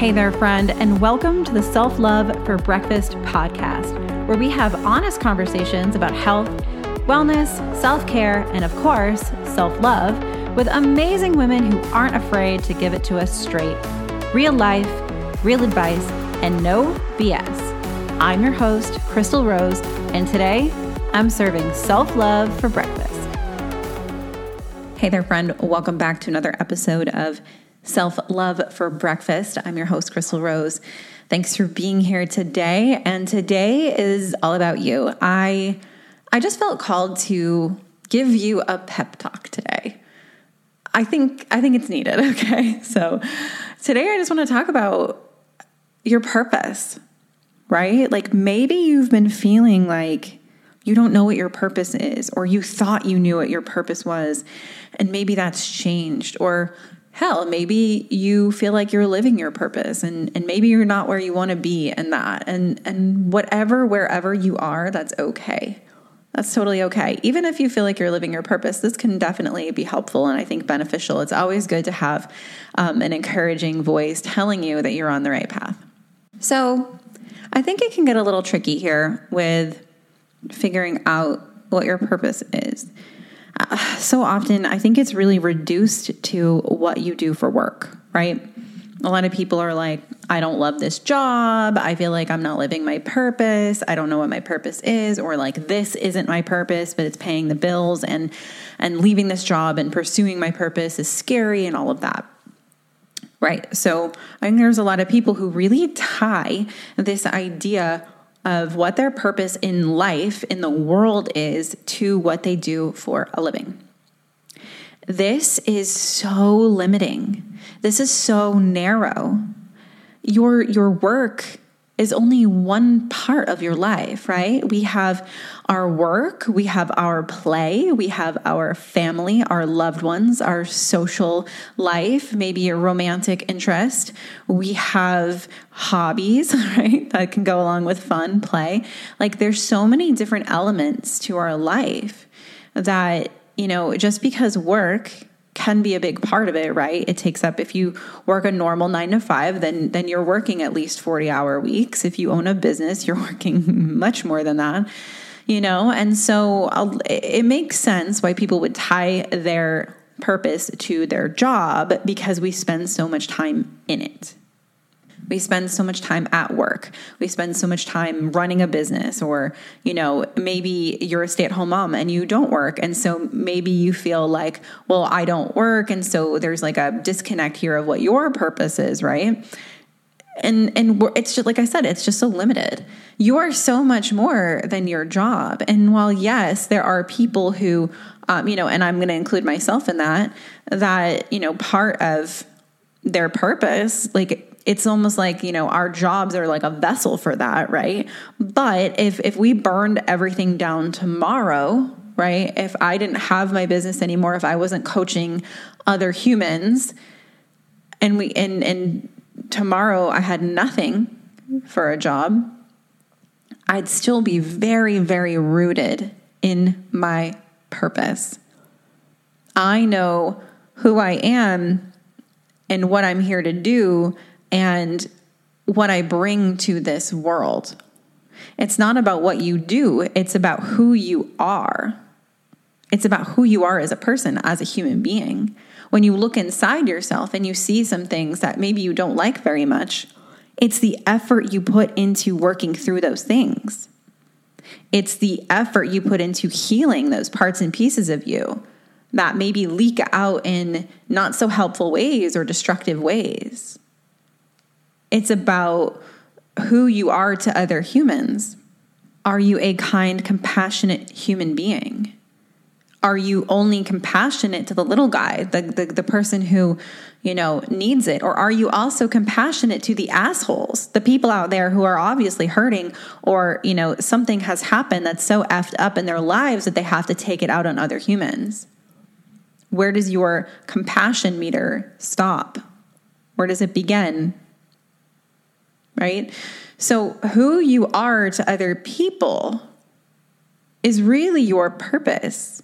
Hey there, friend, and welcome to the Self Love for Breakfast podcast, where we have honest conversations about health, wellness, self care, and of course, self love with amazing women who aren't afraid to give it to us straight. Real life, real advice, and no BS. I'm your host, Chrystal Rose, and today I'm serving self love for breakfast. Hey there, friend. Welcome back to another episode of Self Love for Breakfast. I'm your host, Chrystal Rose. Thanks for being here today. And today is all about you. I I just felt called to give you a pep talk today. I think I think it's needed, okay? So today I just want to talk about your purpose. Right? Like maybe you've been feeling like you don't know what your purpose is or you thought you knew what your purpose was and maybe that's changed or hell, maybe you feel like you're living your purpose and, and maybe you're not where you want to be in that. And and whatever, wherever you are, that's okay. That's totally okay. Even if you feel like you're living your purpose, this can definitely be helpful and I think beneficial. It's always good to have um, an encouraging voice telling you that you're on the right path. So I think it can get a little tricky here with figuring out what your purpose is uh, so often I think it's really reduced to what you do for work, right? A lot of people are like, I don't love this job. I feel like I'm not living my purpose. I don't know what my purpose is or like this isn't my purpose, but it's paying the bills and and leaving this job and pursuing my purpose is scary and all of that. Right? So, I think there's a lot of people who really tie this idea of what their purpose in life, in the world is, to what they do for a living. This is so limiting. This is so narrow. Your, your work is only one part of your life, right? We have our work, we have our play, we have our family, our loved ones, our social life, maybe a romantic interest. We have hobbies, right? That can go along with fun, play. Like there's so many different elements to our life that, you know, just because work can be a big part of it, right? It takes up if you work a normal 9 to 5, then then you're working at least 40-hour weeks. If you own a business, you're working much more than that. You know, and so I'll, it makes sense why people would tie their purpose to their job because we spend so much time in it. We spend so much time at work. We spend so much time running a business, or, you know, maybe you're a stay at home mom and you don't work. And so maybe you feel like, well, I don't work. And so there's like a disconnect here of what your purpose is, right? And, and it's just like I said, it's just so limited. You are so much more than your job. And while, yes, there are people who, um, you know, and I'm going to include myself in that, that, you know, part of their purpose, like it's almost like you know our jobs are like a vessel for that right? But if if we burned everything down tomorrow right if i didn't have my business anymore if i wasn't coaching other humans and we and and tomorrow i had nothing for a job i'd still be very very rooted in my purpose. I know who i am and what i'm here to do and what I bring to this world. It's not about what you do, it's about who you are. It's about who you are as a person, as a human being. When you look inside yourself and you see some things that maybe you don't like very much, it's the effort you put into working through those things. It's the effort you put into healing those parts and pieces of you that maybe leak out in not so helpful ways or destructive ways. It's about who you are to other humans. Are you a kind, compassionate human being? Are you only compassionate to the little guy, the, the, the, person who, you know, needs it? Or are you also compassionate to the assholes, the people out there who are obviously hurting or, you know, something has happened that's so effed up in their lives that they have to take it out on other humans? Where does your compassion meter stop? Where does it begin? Right? So, who you are to other people is really your purpose.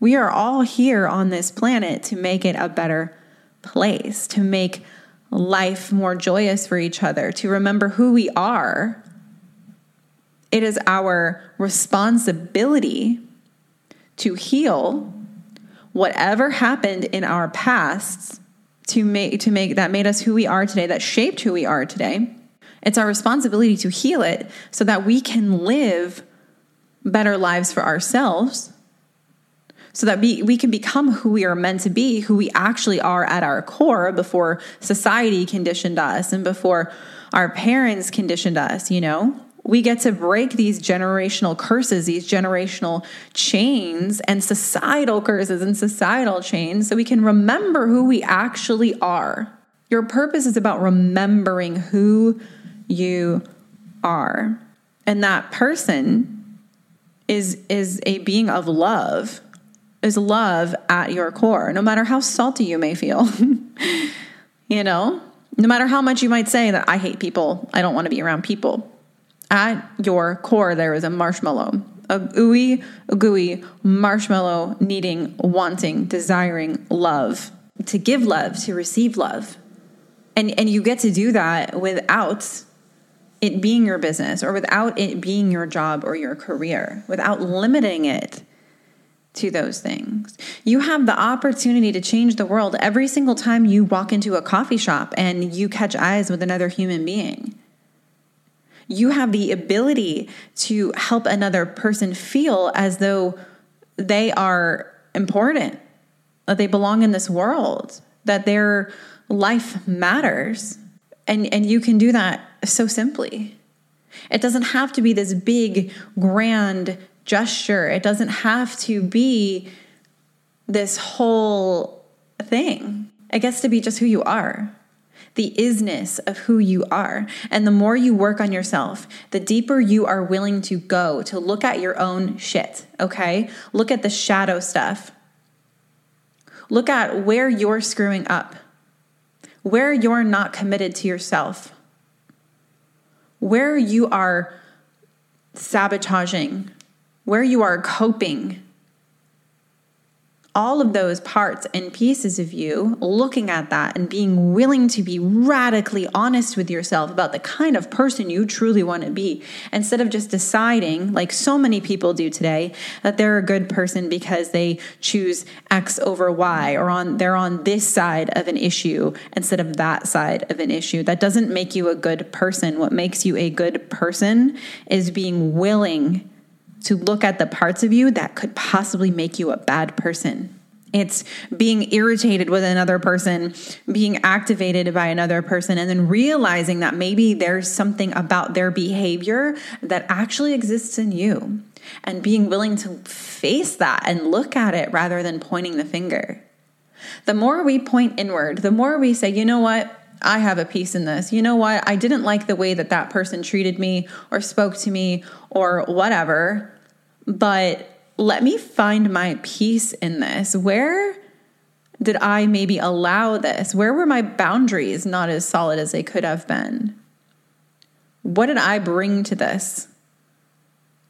We are all here on this planet to make it a better place, to make life more joyous for each other, to remember who we are. It is our responsibility to heal whatever happened in our pasts to make to make that made us who we are today, that shaped who we are today. It's our responsibility to heal it so that we can live better lives for ourselves so that we, we can become who we are meant to be, who we actually are at our core before society conditioned us and before our parents conditioned us, you know? We get to break these generational curses, these generational chains and societal curses and societal chains so we can remember who we actually are. Your purpose is about remembering who you are. And that person is is a being of love is love at your core, no matter how salty you may feel. you know, no matter how much you might say that I hate people, I don't want to be around people. At your core, there is a marshmallow, a ooey, a gooey marshmallow needing, wanting, desiring love, to give love, to receive love. And, and you get to do that without it being your business or without it being your job or your career, without limiting it to those things. You have the opportunity to change the world every single time you walk into a coffee shop and you catch eyes with another human being. You have the ability to help another person feel as though they are important, that they belong in this world, that their life matters. And, and you can do that so simply. It doesn't have to be this big, grand gesture. It doesn't have to be this whole thing. It gets to be just who you are, the isness of who you are. And the more you work on yourself, the deeper you are willing to go to look at your own shit, okay? Look at the shadow stuff. Look at where you're screwing up, where you're not committed to yourself, where you are sabotaging where you are coping all of those parts and pieces of you, looking at that and being willing to be radically honest with yourself about the kind of person you truly want to be, instead of just deciding, like so many people do today, that they're a good person because they choose X over Y or on they're on this side of an issue instead of that side of an issue. That doesn't make you a good person. What makes you a good person is being willing to look at the parts of you that could possibly make you a bad person. It's being irritated with another person, being activated by another person, and then realizing that maybe there's something about their behavior that actually exists in you, and being willing to face that and look at it rather than pointing the finger. The more we point inward, the more we say, you know what? I have a piece in this. You know what? I didn't like the way that that person treated me or spoke to me or whatever, but let me find my piece in this. Where did I maybe allow this? Where were my boundaries not as solid as they could have been? What did I bring to this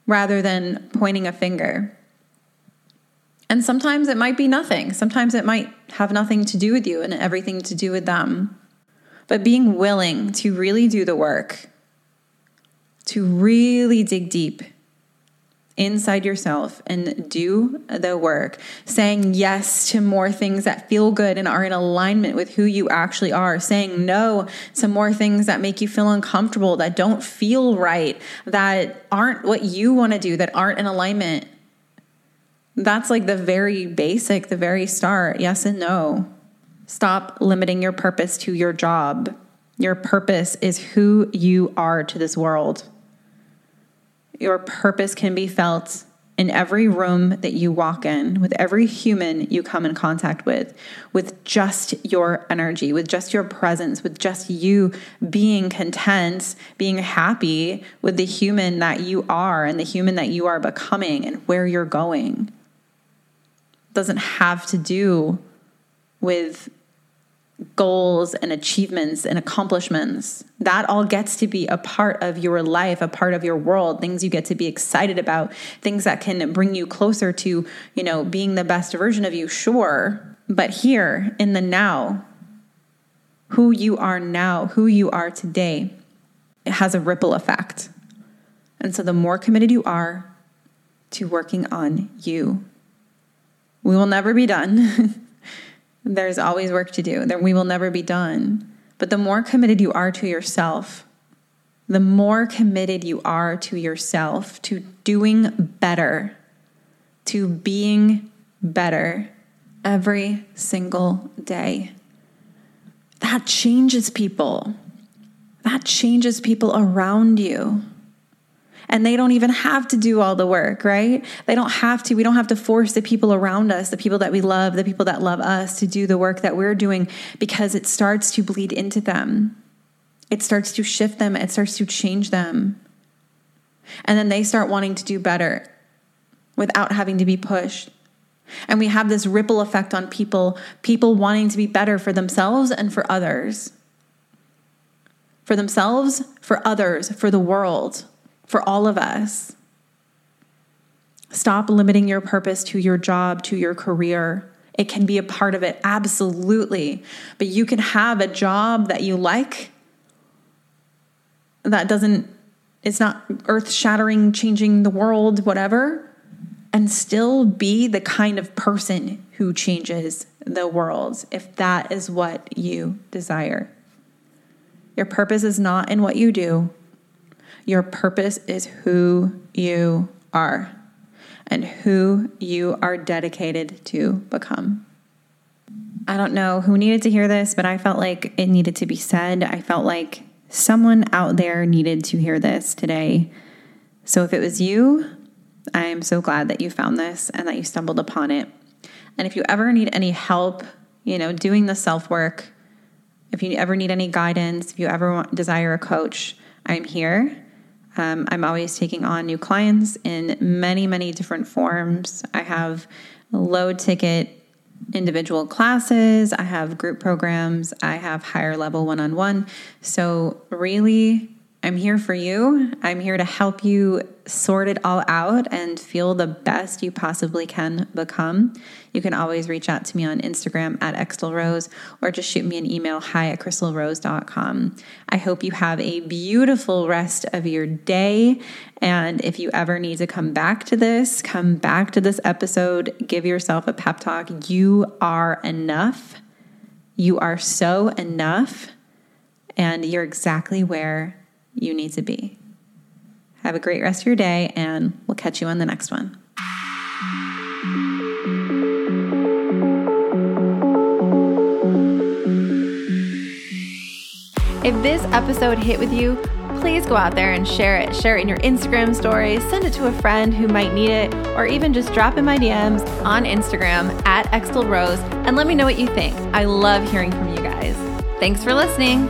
rather than pointing a finger? And sometimes it might be nothing. Sometimes it might have nothing to do with you and everything to do with them. But being willing to really do the work, to really dig deep inside yourself and do the work, saying yes to more things that feel good and are in alignment with who you actually are, saying no to more things that make you feel uncomfortable, that don't feel right, that aren't what you want to do, that aren't in alignment. That's like the very basic, the very start yes and no. Stop limiting your purpose to your job. Your purpose is who you are to this world. Your purpose can be felt in every room that you walk in, with every human you come in contact with, with just your energy, with just your presence, with just you being content, being happy with the human that you are and the human that you are becoming and where you're going. It doesn't have to do with goals and achievements and accomplishments. That all gets to be a part of your life, a part of your world, things you get to be excited about, things that can bring you closer to, you know, being the best version of you, sure. But here in the now, who you are now, who you are today, it has a ripple effect. And so the more committed you are to working on you, we will never be done. There's always work to do. We will never be done. But the more committed you are to yourself, the more committed you are to yourself, to doing better, to being better every single day. That changes people. That changes people around you and they don't even have to do all the work, right? They don't have to. We don't have to force the people around us, the people that we love, the people that love us to do the work that we're doing because it starts to bleed into them. It starts to shift them, it starts to change them. And then they start wanting to do better without having to be pushed. And we have this ripple effect on people, people wanting to be better for themselves and for others. For themselves, for others, for the world for all of us. Stop limiting your purpose to your job, to your career. It can be a part of it, absolutely. But you can have a job that you like that doesn't, it's not earth shattering, changing the world, whatever, and still be the kind of person who changes the world if that is what you desire. Your purpose is not in what you do, your purpose is who you are and who you are dedicated to become. I don't know who needed to hear this, but I felt like it needed to be said. I felt like someone out there needed to hear this today. So if it was you, I am so glad that you found this and that you stumbled upon it. And if you ever need any help, you know, doing the self work, if you ever need any guidance, if you ever want, desire a coach, I'm here. Um, I'm always taking on new clients in many, many different forms. I have low ticket individual classes, I have group programs, I have higher level one on one. So, really, I'm here for you. I'm here to help you sort it all out and feel the best you possibly can become. You can always reach out to me on Instagram at extelrose or just shoot me an email hi at chrystalrose.com. I hope you have a beautiful rest of your day. And if you ever need to come back to this, come back to this episode, give yourself a pep talk. You are enough. You are so enough. And you're exactly where you need to be. Have a great rest of your day, and we'll catch you on the next one. If this episode hit with you, please go out there and share it. Share it in your Instagram stories, send it to a friend who might need it, or even just drop in my DMs on Instagram at Extel Rose and let me know what you think. I love hearing from you guys. Thanks for listening.